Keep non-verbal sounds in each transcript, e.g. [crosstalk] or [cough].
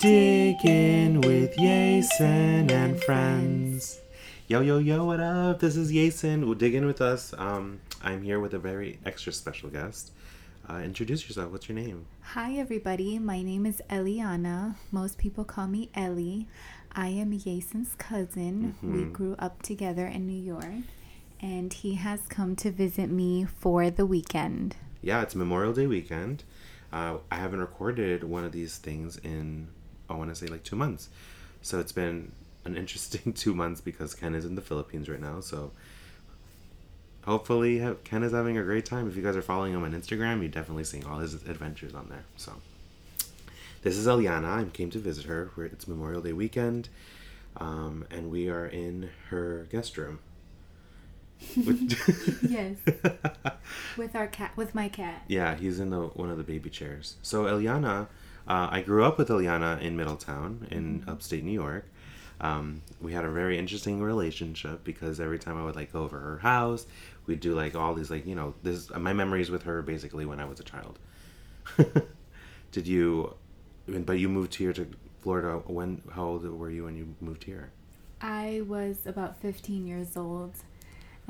Digging with Yeison and friends. Yo, yo, yo, what up? This is Yeison. Well, dig in with us. Um, I'm here with a very extra special guest. Uh, introduce yourself. What's your name? Hi, everybody. My name is Eliana. Most people call me Ellie. I am Yeison's cousin. We grew up together in New York, and he has come to visit me for the weekend. Yeah, it's Memorial Day weekend. Uh, I haven't recorded one of these things in, I want to say, like two months. So it's been an interesting [laughs] two months because Ken is in the Philippines right now. So hopefully Ken is having a great time. If you guys are following him on Instagram, you're definitely seeing all his adventures on there. So this is Eliana. I came to visit her. We're, it's Memorial Day weekend, um, and we are in her guest room. With- [laughs] Yes, [laughs] with our cat, with my cat. Yeah, he's in the one of the baby chairs. So Eliana, uh, I grew up with Eliana in Middletown in upstate New York. Um, we had a very interesting relationship because every time I would like go over her house, we'd do like all these like you know this my memories with her basically when I was a child. [laughs] Did you? But you moved here to Florida. When? How old were you when you moved here? I was about 15 years old,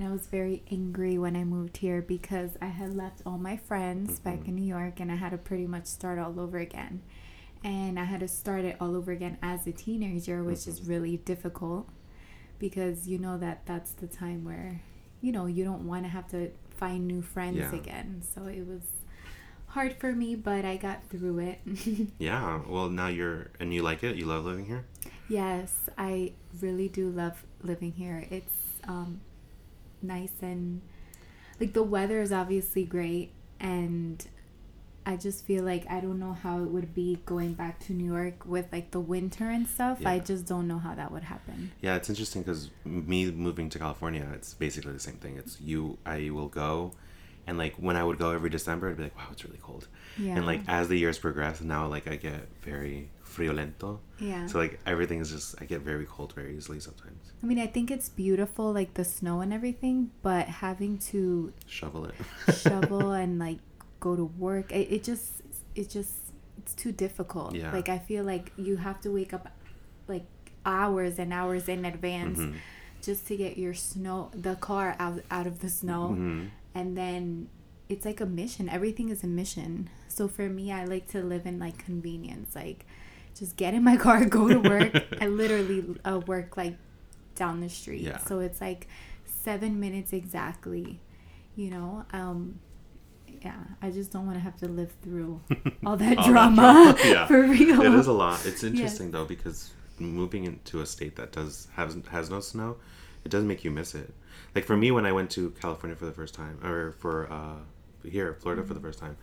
and I was very angry when I moved here because I had left all my friends back in New York and I had to pretty much start all over again. And I had to start it all over again as a teenager, which is really difficult because you know that that's the time where, you know, you don't want to have to find new friends Yeah. again. So it was hard for me, but I got through it. [laughs] Yeah. Well, now you're and you like it. You love living here. Yes, I really do love living here. It's um, nice and like the weather is obviously great, and I just feel like I don't know how it would be going back to New York with like the winter and stuff. I just don't know how that would happen. Yeah, it's interesting because me moving to California, it's basically the same thing. It's you, I will go, and like when I would go every December, I'd be like, wow, it's really cold. Yeah. And like as the years progress, now like I get very friolento. Yeah. So like everything is just I get very cold very easily sometimes. I mean, I think it's beautiful, like the snow and everything, but having to Shovel it. shovel [laughs] and like go to work it, it just it just it's too difficult Yeah. like i feel like you have to wake up like hours and hours in advance Mhm. just to get your snow the car out out of the snow Mhm. And then it's like a mission. Everything is a mission. So for me i like to live in like convenience like just get in my [laughs] car go to work. I literally uh, work like down the street. Yeah. so it's like seven minutes exactly you know? Um yeah i just don't want to have to live through [laughs] all that All that drama, drama, [laughs] yeah. for real. It is a lot. It's interesting though because moving into a state that does has has no snow, it does make you miss it. Like for me, when I went to California for the first time, or for uh, here Florida Mm-hmm. for the first time,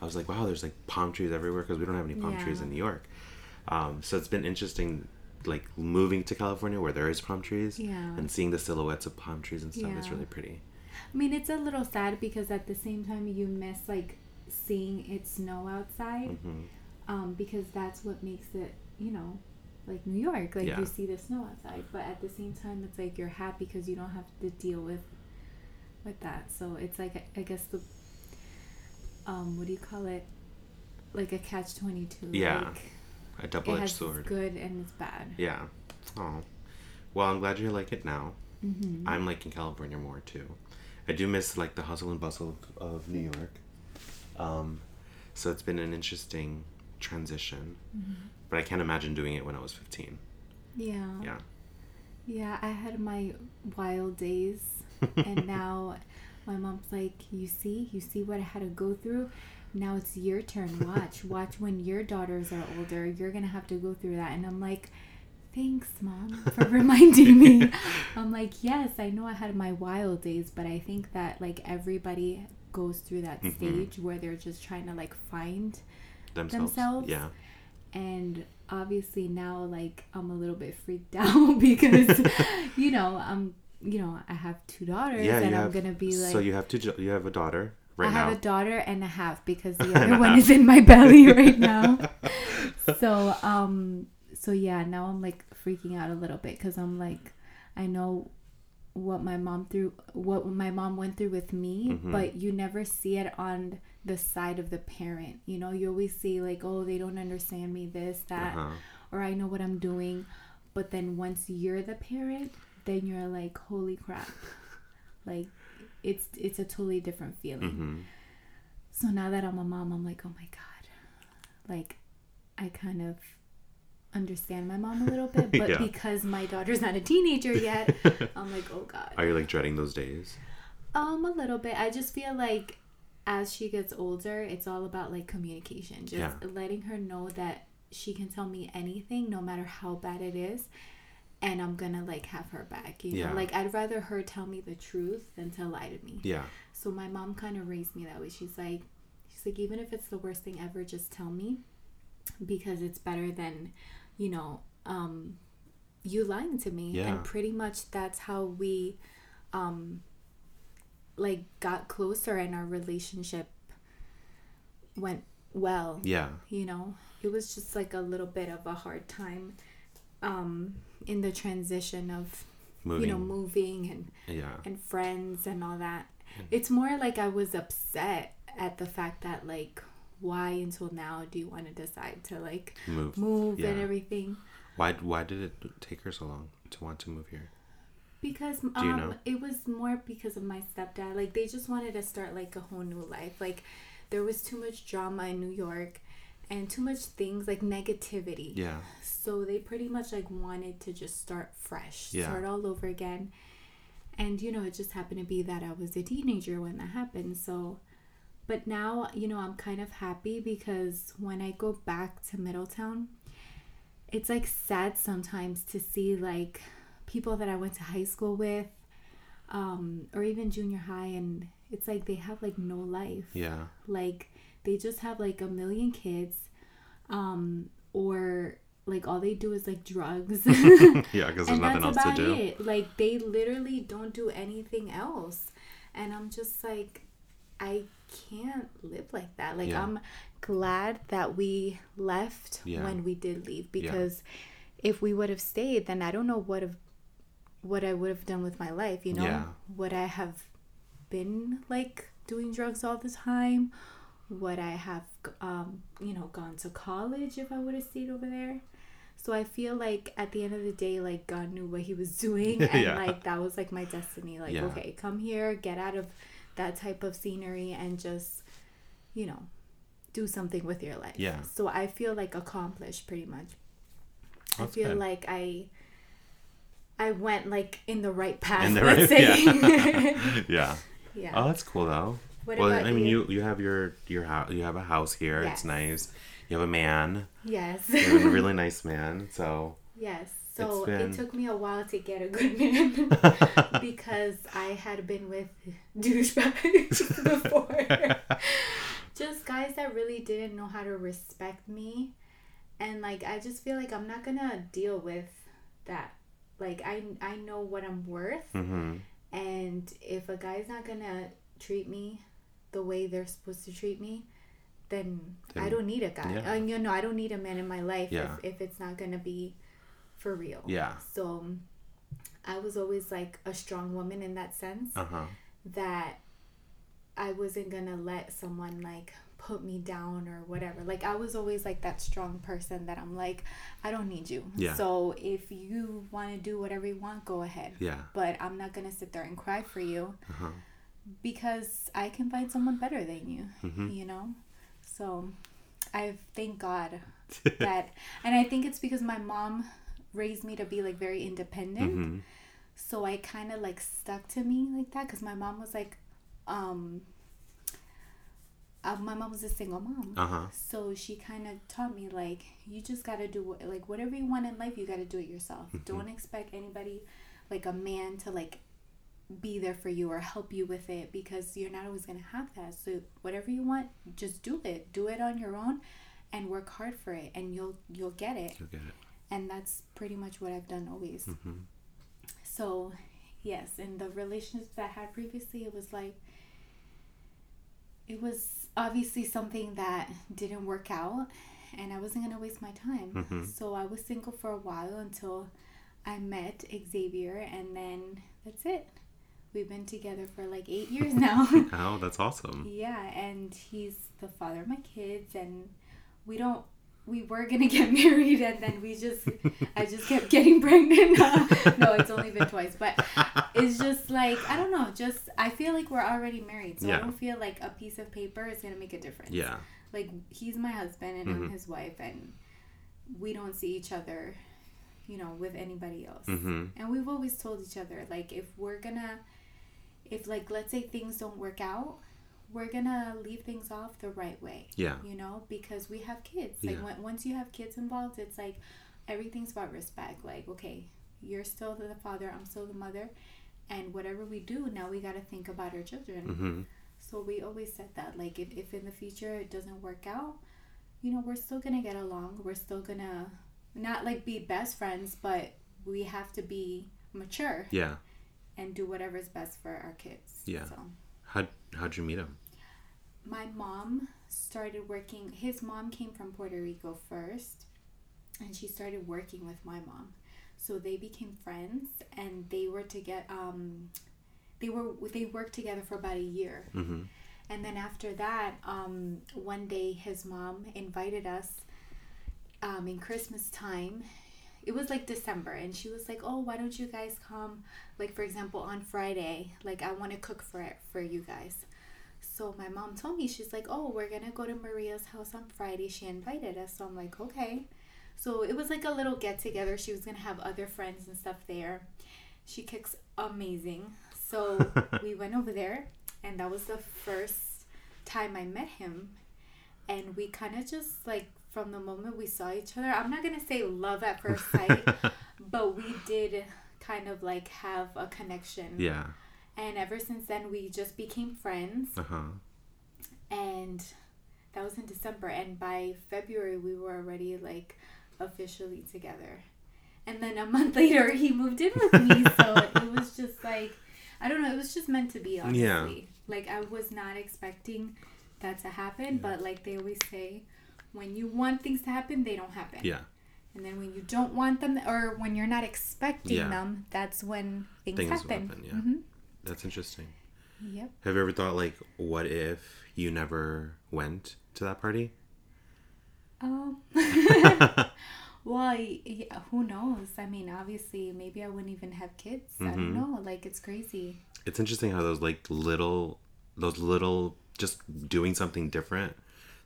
I was like, wow, there's like palm trees everywhere because we don't have any palm trees in New York. Um, so it's been interesting, like moving to California where there is palm trees Yeah. and seeing the silhouettes of palm trees and stuff. It's Yeah. really pretty. I mean, it's a little sad because at the same time you miss like seeing it snow outside, hmm um, because that's what makes it, you know, like New York. Like Yeah. you see the snow outside, but at the same time, it's like you're happy because you don't have to deal with with that. So it's like I guess the um, what do you call it? Like a catch twenty two. Yeah. Like, A double edged sword. its good and it's bad. Yeah. Oh. Well, I'm glad you like it now. hmm I'm liking California more too. I do miss like the hustle and bustle of, of New York. Um, so it's been an interesting transition, but I can't imagine doing it when I was 15. Yeah. Yeah. Yeah, I had my wild days, and [laughs] now my mom's like, "You see, you see what I had to go through. Now it's your turn. Watch, watch when your daughters are older. You're gonna have to go through that." And I'm like, "Thanks, mom, for [laughs] reminding me." [laughs] I'm like, "Yes, I know I had my wild days, but I think that like everybody goes through that Mhm. stage where they're just trying to like find Themselves. Themselves? Yeah. And obviously now like i'm a little bit freaked [laughs] out because [laughs] you know i'm you know i have two daughters Yeah. and i'm have, gonna be like so you have to. jo- You have a daughter right now? i now. have a daughter and a half because [laughs] the other one half. is in my belly right now so um so yeah now i'm like freaking out a little bit because i'm like i know what my mom through what my mom went through with me Mhm. but you never see it on the side of the parent. You know you always see like oh they don't understand me this that Uh-huh. or i know what i'm doing. But then once you're the parent then you're like holy crap. Like it's it's a totally different feeling. Hmm so now that i'm a mom i'm like oh my god. Like i kind of understand my mom a little [laughs] bit but Yeah. because my daughter's not a teenager yet [laughs] i'm like oh god Are you like dreading those days? um a little bit i just feel like as she gets older it's all about like communication just Yeah. letting her know that she can tell me anything no matter how bad it is and i'm gonna like have her back you Yeah. know like i'd rather her tell me the truth than to lie to me Yeah. so my mom kind of raised me that way. She's like, she's like, even if it's the worst thing ever, just tell me, because it's better than, you know, um, you lying to me. Yeah. And pretty much that's how we, um, like got closer and our relationship went well. Yeah. You know, it was just like a little bit of a hard time, um, in the transition of Moving. you know moving and yeah. and friends and all that. It's more like I was upset at the fact that like why until now do you want to decide to like Move. move and everything? Why? Why did it take her so long to want to move here? Because you um know? it was more because of my stepdad. Like they just wanted to start like a whole new life. Like there was too much drama in New York and too much things like negativity. Yeah. So they pretty much like wanted to just start fresh, Yeah. start all over again. And you know, it just happened to be that I was a teenager when that happened. So, but now, you know, I'm kind of happy because when I go back to Middletown, it's like sad sometimes to see like people that I went to high school with um or even junior high and it's like they have like no life Yeah. like they just have like a million kids um or like all they do is like drugs [laughs] Yeah, because there's nothing else to do. it like they literally don't do anything else and i'm just like i can't live like that like Yeah. i'm glad that we left Yeah. when we did leave Yeah. because if we would have stayed then i don't know what have what i would have done with my life you know Yeah. would i have been like doing drugs all the time would i have um you know gone to college if i would have stayed over there so i feel like at the end of the day like god knew what he was [laughs] doing [laughs] and Yeah. like that was like my destiny like Yeah. okay come here get out of that type of scenery and just you know do something with your life Yeah. so i feel like accomplished pretty much i feel good. like i i went like in the right path In the right- yeah. [laughs] [laughs] yeah. yeah Oh, that's cool though. What well, I mean, you? you you have your your house. You have a house here. Yes. It's nice. You have a man. yes You have a really [laughs] nice man. So Yes. So been- it took me a while to get a good man [laughs] because I had been with [laughs] douchebags [laughs] before. just guys that really didn't know how to respect me. And like I just feel like I'm not gonna deal with that. Like I I know what I'm worth hmm and if a guy's not gonna treat me the way they're supposed to treat me, then, I don't need a guy. yeah. Uh, you know, I don't need a man in my life Yeah. if, if it's not gonna be for real. Yeah. So I was always like a strong woman in that sense Uh huh. that I wasn't gonna let someone like put me down or whatever. Like I was always like that strong person that I'm like, I don't need you. Yeah. So if you want to do whatever you want, go ahead. Yeah. But I'm not gonna sit there and cry for you Uh huh. because I can find someone better than you. Mm-hmm. You know. So I thank God [laughs] that, and I think it's because my mom raised me to be like very independent. Hmm so i kind of like stuck to me like that because my mom was like um uh, my mom was a single mom. Uh huh. so she kind of taught me like you just got to do what, like whatever you want in life you got to do it yourself. Don't expect anybody like a man to like be there for you or help you with it because you're not always going to have that. So whatever you want just do it. Do it on your own and work hard for it and you'll you'll get it. You'll get it. And that's pretty much what I've done always. Mhm. So, yes, in the relationships that I had previously, it was like it was obviously something that didn't work out, and I wasn't gonna waste my time. Mhm. So I was single for a while until I met Xavier, and then that's it. We've been together for like eight years [laughs] now. oh, that's awesome. Yeah, and he's the father of my kids, and we don't. We were gonna get [laughs] married, and then we just, I just kept getting [laughs] pregnant. [laughs] no, it's only been twice, but it's just like I don't know. Just I feel like we're already married, so Yeah. I don't feel like a piece of paper is gonna make a difference. Yeah. Like he's my husband, and I'm Mhm. his wife, and we don't see each other, you know, with anybody else. Mm-hmm. And we've always told each other, like, if we're gonna, if, like, let's say things don't work out, we're gonna leave things off the right way, Yeah. you know, because we have kids. Like, Yeah. when, once you have kids involved, it's like everything's about respect. Like, okay, you're still the father, I'm still the mother. And whatever we do, now we gotta think about our children. Mm-hmm. So we always said that, like, if, if in the future it doesn't work out, you know, we're still gonna get along. We're still gonna not like be best friends, but we have to be mature Yeah. and do whatever's best for our kids. Yeah. So How how'd you meet him? my mom started working. His mom came from Puerto Rico first, and she started working with my mom. So they became friends, and they were to get um, they were they worked together for about a year. Mm-hmm. And then after that, um, one day his mom invited us um, in Christmas time. It was like December, and she was like, "Oh, why don't you guys come? Like for example, on Friday. Like I want to cook for it for you guys." So my mom told me she's like, "Oh, we're gonna go to Maria's house on Friday." She invited us, so I'm like, "Okay." So it was like a little get together. She was gonna have other friends and stuff there. She cooks amazing, so [laughs] we went over there, and that was the first time I met him. And we kind of just like from the moment we saw each other, I'm not gonna say love at first sight, [laughs] but we did kind of like have a connection. yeah. And ever since then, we just became friends. Uh huh. And that was in December. And by February, we were already like officially together. And then a [laughs] month later, he moved in with me. So it [laughs] was just like, I don't know, it was just meant to be, honestly. Yeah. Like, I was not expecting that to happen. But like they always say, when you want things to happen, they don't happen. Yeah. And then when you don't want them, or when you're not expecting Yeah. them, that's when things, Things happen. happen, yeah. hmm That's interesting. Yep. Have you ever thought like, what if you never went to that party? Um. [laughs] well, yeah, who knows? I mean, obviously, maybe I wouldn't even have kids. I Mhm. don't know. Like, it's crazy. It's interesting how those like little, those little, just doing something different,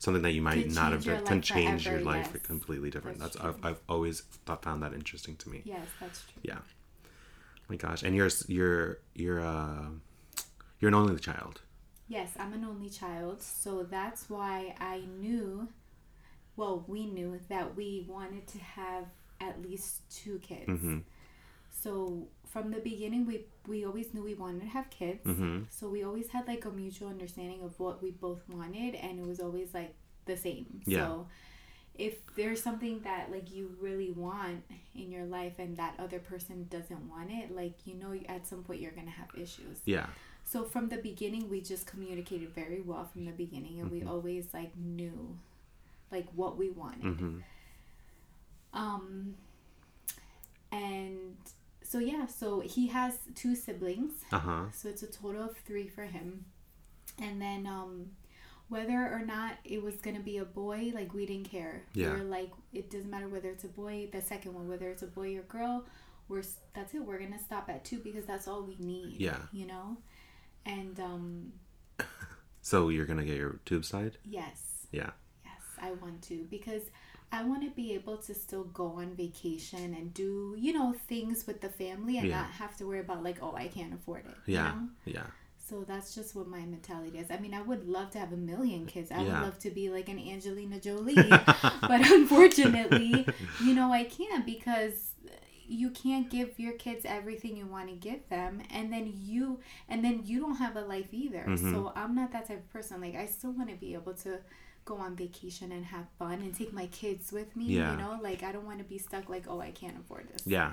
something that you might Could not have done, can change your life yes. completely different. That's That's, I've. I've always thought found that interesting to me. Yes, that's true. Yeah. Oh my gosh, and you're you're you're uh you're an only child. Yes, I'm an only child, so that's why I knew. Well, we knew that we wanted to have at least two kids. Mm-hmm. So from the beginning, we we always knew we wanted to have kids. Mm-hmm. So we always had like a mutual understanding of what we both wanted, and it was always like the same. Yeah. So if there's something that like you really want in your life and that other person doesn't want it, like you know, at some point you're gonna have issues. Yeah. So from the beginning, we just communicated very well from the beginning, and we always like knew like what we wanted. Mm-hmm. Um, and so yeah, so he has two siblings. Uh huh. So it's a total of three for him. And then um whether or not it was gonna be a boy, like we didn't care. Yeah. We were like, it doesn't matter whether it's a boy, the second one, whether it's a boy or girl, we're that's it. We're gonna stop at two because that's all we need. Yeah. You know? And um [laughs] So you're gonna get your tube side? yes. Yeah. Yes, I want to because I want to be able to still go on vacation and do, you know, things with the family and Yeah. not have to worry about like, oh, I can't afford it. you Yeah. know? Yeah. So that's just what my mentality is. I mean, I would love to have a million kids. I Yeah. would love to be like an Angelina Jolie. [laughs] but unfortunately, you know, I can't because you can't give your kids everything you want to give them and then you and then you don't have a life either. Mhm. So I'm not that type of person. Like I still want to be able to go on vacation and have fun and take my kids with me, Yeah. you know? Like I don't want to be stuck like, "Oh, I can't afford this." Yeah.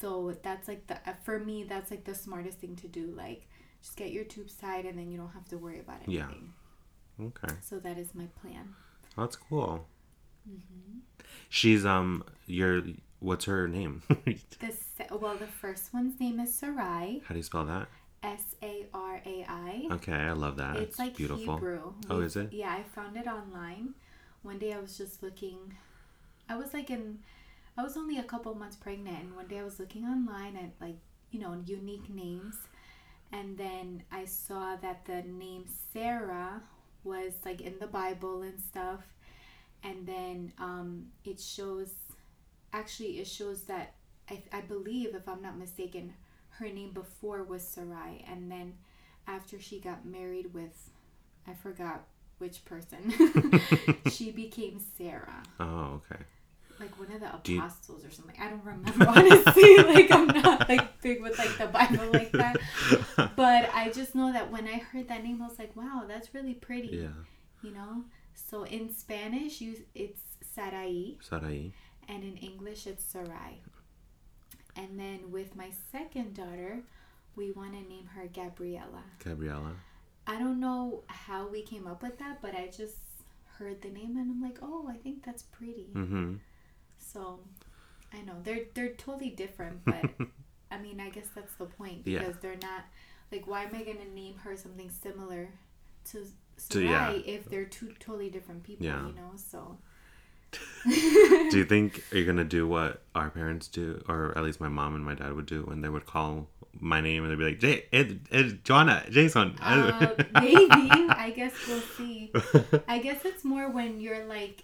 So that's like the uh, for me that's like the smartest thing to do. Like just get your tubes tied and then you don't have to worry about anything. Yeah. Okay. So that is my plan. That's cool. Mm-hmm. She's um your what's her name? [laughs] The well, the first one's name is Sarai. How do you spell that? S A R A I. Okay, I love that. It's like beautiful. Hebrew. Oh, We- is it? Yeah, I found it online. One day I was just looking. I was like in, I was only a couple months pregnant, and one day I was looking online at like you know unique names, and then I saw that the name Sarah was like in the Bible and stuff, and then um, it shows, actually it shows that I I believe if I'm not mistaken, her name before was Sarai, and then after she got married with I forgot which person [laughs] she became Sarah Oh, okay. like one of the Do you- apostles or something I don't remember [laughs] honestly like I'm not like big with like the Bible like that [laughs] but I just know that when I heard that name I was like wow that's really pretty Yeah. you know so in Spanish you it's Sarai Sarai. and in English it's Sarai. And then with my second daughter, we want to name her Gabriella. Gabriella. I don't know how we came up with that, but I just heard the name and I'm like, "Oh, I think that's pretty." Mm-hmm. So, I know they're they're totally different, but [laughs] I mean, I guess that's the point Yeah. because they're not like why am I going to name her something similar to To- Sarai yeah. if they're two totally different people, Yeah. you know? So do you think you're gonna do what our parents do, or at least my mom and my dad would do when they would call my name and they'd be like, "Jay, it, it, Joanna, Jason." Uh, maybe. I guess we'll see. I guess it's more when you're like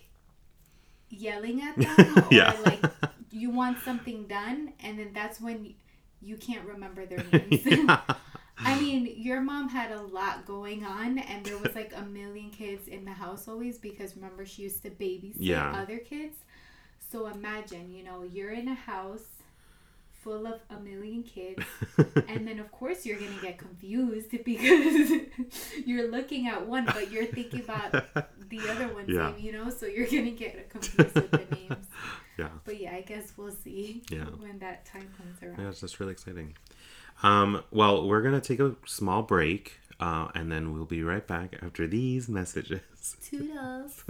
yelling at them [laughs] or Yeah. like you want something done and then that's when you can't remember their names. [laughs] I mean, your mom had a lot going on and there was like a million kids in the house always because remember she used to babysit Yeah. other kids. So imagine, you know, you're in a house full of a million kids [laughs] and then of course you're gonna get confused [laughs] because you're looking at one but you're thinking about the other one's [laughs] Yeah. name you know so you're gonna get confused with the names yeah. but yeah i guess we'll see Yeah. when that time comes around Yeah, it's just really exciting. Um, well, we're gonna take a small break, uh, and then we'll be right back after these messages. [laughs] toodles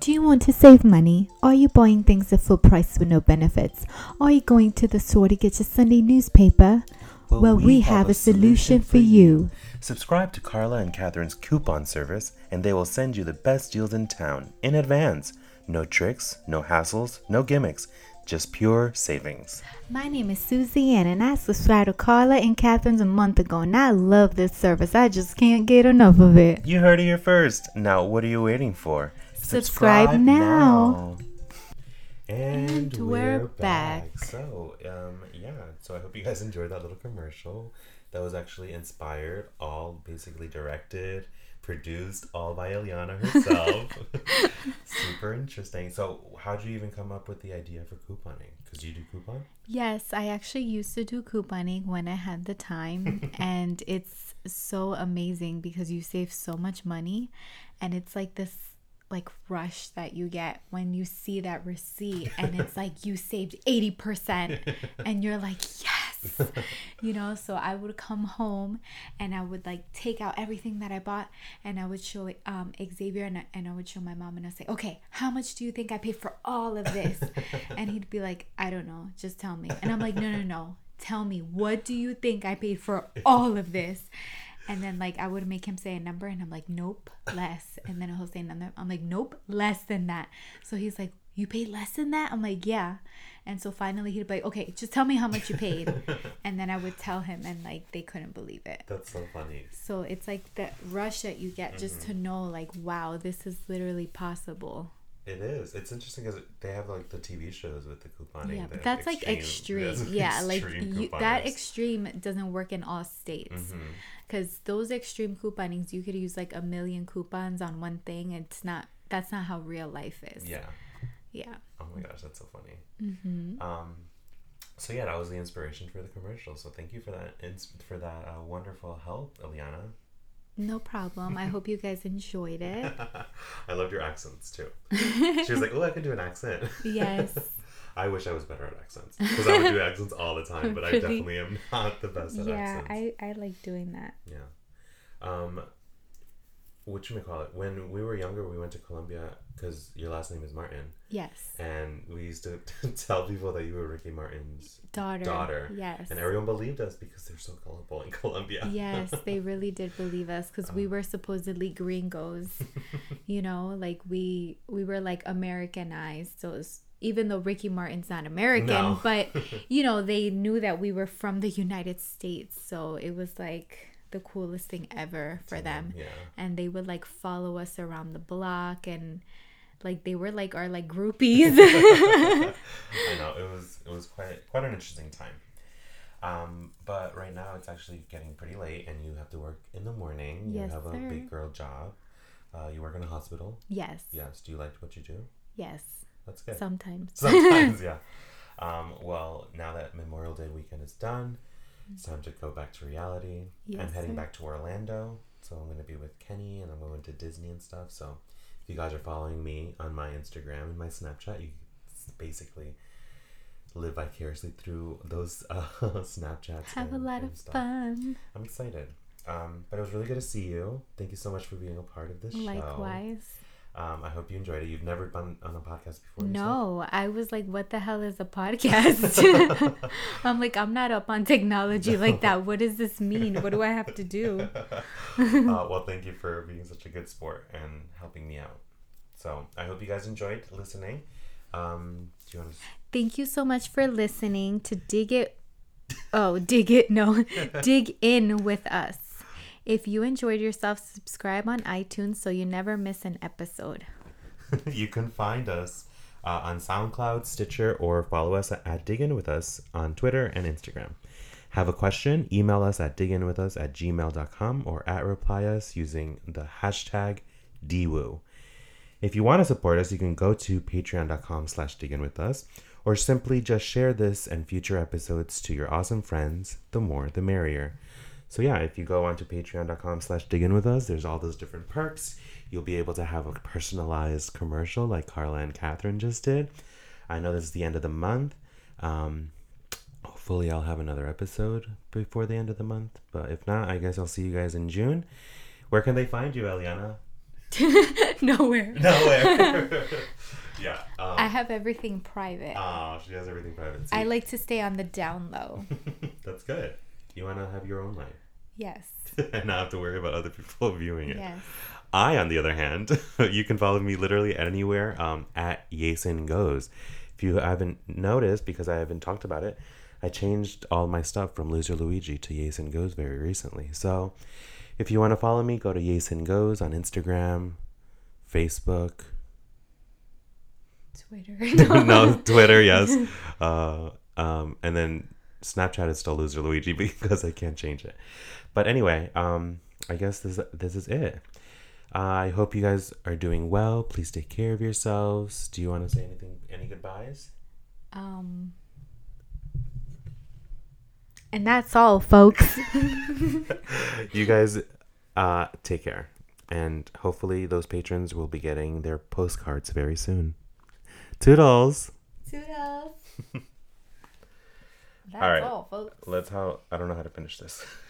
Do you want to save money? Are you buying things at full price with no benefits? Are you going to the store to get your Sunday newspaper? Well, we, have, a solution for you. Subscribe to Carla and Catherine's coupon service, and they will send you the best deals in town in advance. No tricks, no hassles, no gimmicks, just pure savings. My name is Susie Ann, and I subscribed to Carla and Catherine's a month ago, and I love this service. I just can't get enough of it. You heard it here first. Now, what are you waiting for? Subscribe now. And, And we're back. So, um, yeah. So I hope you guys enjoyed that little commercial. That was actually inspired, all basically directed, produced, all by Eliana herself. [laughs] Super interesting. So, how did you even come up with the idea for couponing? Because you do coupon. yes i actually used to do couponing when i had the time [laughs] and it's so amazing because you save so much money and it's like this like rush that you get when you see that receipt and it's like you saved 80% [laughs] and you're like yes [laughs] you know so i would come home and i would like take out everything that i bought and i would show um, xavier and I, and I would show my mom and i'd say okay how much do you think i paid for all of this [laughs] and he'd be like i don't know just tell me and i'm like no no no tell me what do you think i paid for all of this and then like I would make him say a number and I'm like, nope, less. And then he'll say another. I'm like, nope, less than that. So he's like, you paid less than that? I'm like, yeah. And so finally he'd be like, okay, just tell me how much you paid. [laughs] and then I would tell him and like they couldn't believe it. That's so funny. So it's like that rush that you get just to mm-hmm. know like, wow, this is literally possible. It is. It's interesting because they have like the TV shows with the couponing. Yeah, but that's like extreme. that's [laughs] Yeah, like you, that extreme doesn't work in all states. Mm-hmm. Because those extreme couponings you could use like a million coupons on one thing it's not that's not how real life is Yeah. Yeah Oh my gosh, that's so funny. mm-hmm. Um, so yeah, that was the inspiration for the commercial. So thank you for that ins- for that uh, wonderful help, Eliana. no problem i hope you guys enjoyed it [laughs] I loved your accents too. [laughs] She was like, "Oh, I can do an accent." yes [laughs] I wish I was better at accents because I would do accents all the time, but I definitely am not the best at yeah accents. i i like doing that Yeah. Um, what you may call it. When we were younger, we went to Colombia because your last name is Martin, Yes. and we used to [laughs] tell people that you were Ricky Martin's Daughter. daughter. Yes. and everyone believed us because they're so gullible in [laughs] Colombia. yes, they [laughs] really did believe us because we um, were supposedly gringos. you know, like we we were like Americanized. So it's, even though Ricky Martin's not American, No. but you know, they knew that we were from the United States. So it was like the coolest thing ever for them. Yeah. And they would like follow us around the block and like they were like our like groupies. [laughs] [laughs] I know it was it was quite quite an interesting time. Um, but right now it's actually getting pretty late, and you have to work in the morning. Yes, you have a big girl job. Uh, you work in a hospital. yes. Yes. Do you like what you do? Yes. That's good. Sometimes. Sometimes, [laughs] yeah. Um, well, now that Memorial Day weekend is done, it's time to go back to reality. I'm heading sir. back to Orlando, so I'm going to be with Kenny, and I'm going to Disney and stuff. So, if you guys are following me on my Instagram and my Snapchat, you basically live vicariously through those uh, [laughs] Snapchats. Have a lot of stuff. fun. I'm excited. Um, but it was really good to see you. Thank you so much for being a part of this show. Likewise. Um, I hope you enjoyed it. You've never been on a podcast before. No, I was like, what the hell is a podcast? [laughs] I'm like, I'm not up on technology [laughs] like that. What does this mean? What do I have to do? [laughs] uh, well, thank you for being such a good sport and helping me out. So I hope you guys enjoyed listening. Um, do you want to? Thank you so much for listening to Dig It. Oh, dig it. No, dig in with us. If you enjoyed yourself, subscribe on iTunes so you never miss an episode. [laughs] you can find us uh, on SoundCloud, Stitcher, or follow us at Diggin with Us on Twitter and Instagram. Have a question? Email us at diginwithus at gmail.com or at reply us using the hashtag DWOO. If you want to support us, you can go to patreon.com slash diggin with us or simply just share this and future episodes to your awesome friends. The more, the merrier. So yeah, if you go onto patreon.com slash diggin with us, there's all those different perks. You'll be able to have a personalized commercial like Carla and Catherine just did. I know this is the end of the month. Um, hopefully I'll have another episode before the end of the month. But if not, I guess I'll see you guys in June. Where can they find you, Eliana? [laughs] Nowhere. Nowhere. [laughs] [laughs] yeah. Um, I have everything private. oh, she has everything private. I like to stay on the down low. That's good. You want to have your own life Yes. [laughs] and not have to worry about other people [laughs] viewing it. Yes. I, on the other hand, [laughs] you can follow me literally anywhere um, at Yeison Goes. If you haven't noticed, because I haven't talked about it, I changed all my stuff from Loser Luigi to Yeison Goes very recently. So if you want to follow me, go to Yeison Goes on Instagram, Facebook, Twitter. no, Twitter, yes. Uh, um, and then Snapchat is still Loser Luigi [laughs] because I can't change it. But anyway, um, I guess this this is it. Uh, I hope you guys are doing well. Please take care of yourselves. Do you want to say anything? Any goodbyes? Um. And that's all, folks. [laughs] you guys, uh, take care, and hopefully those patrons will be getting their postcards very soon. Toodles. Toodles. [laughs] That's right. all, folks. Let's how I don't know how to finish this. [laughs]